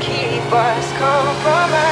keep us compromised.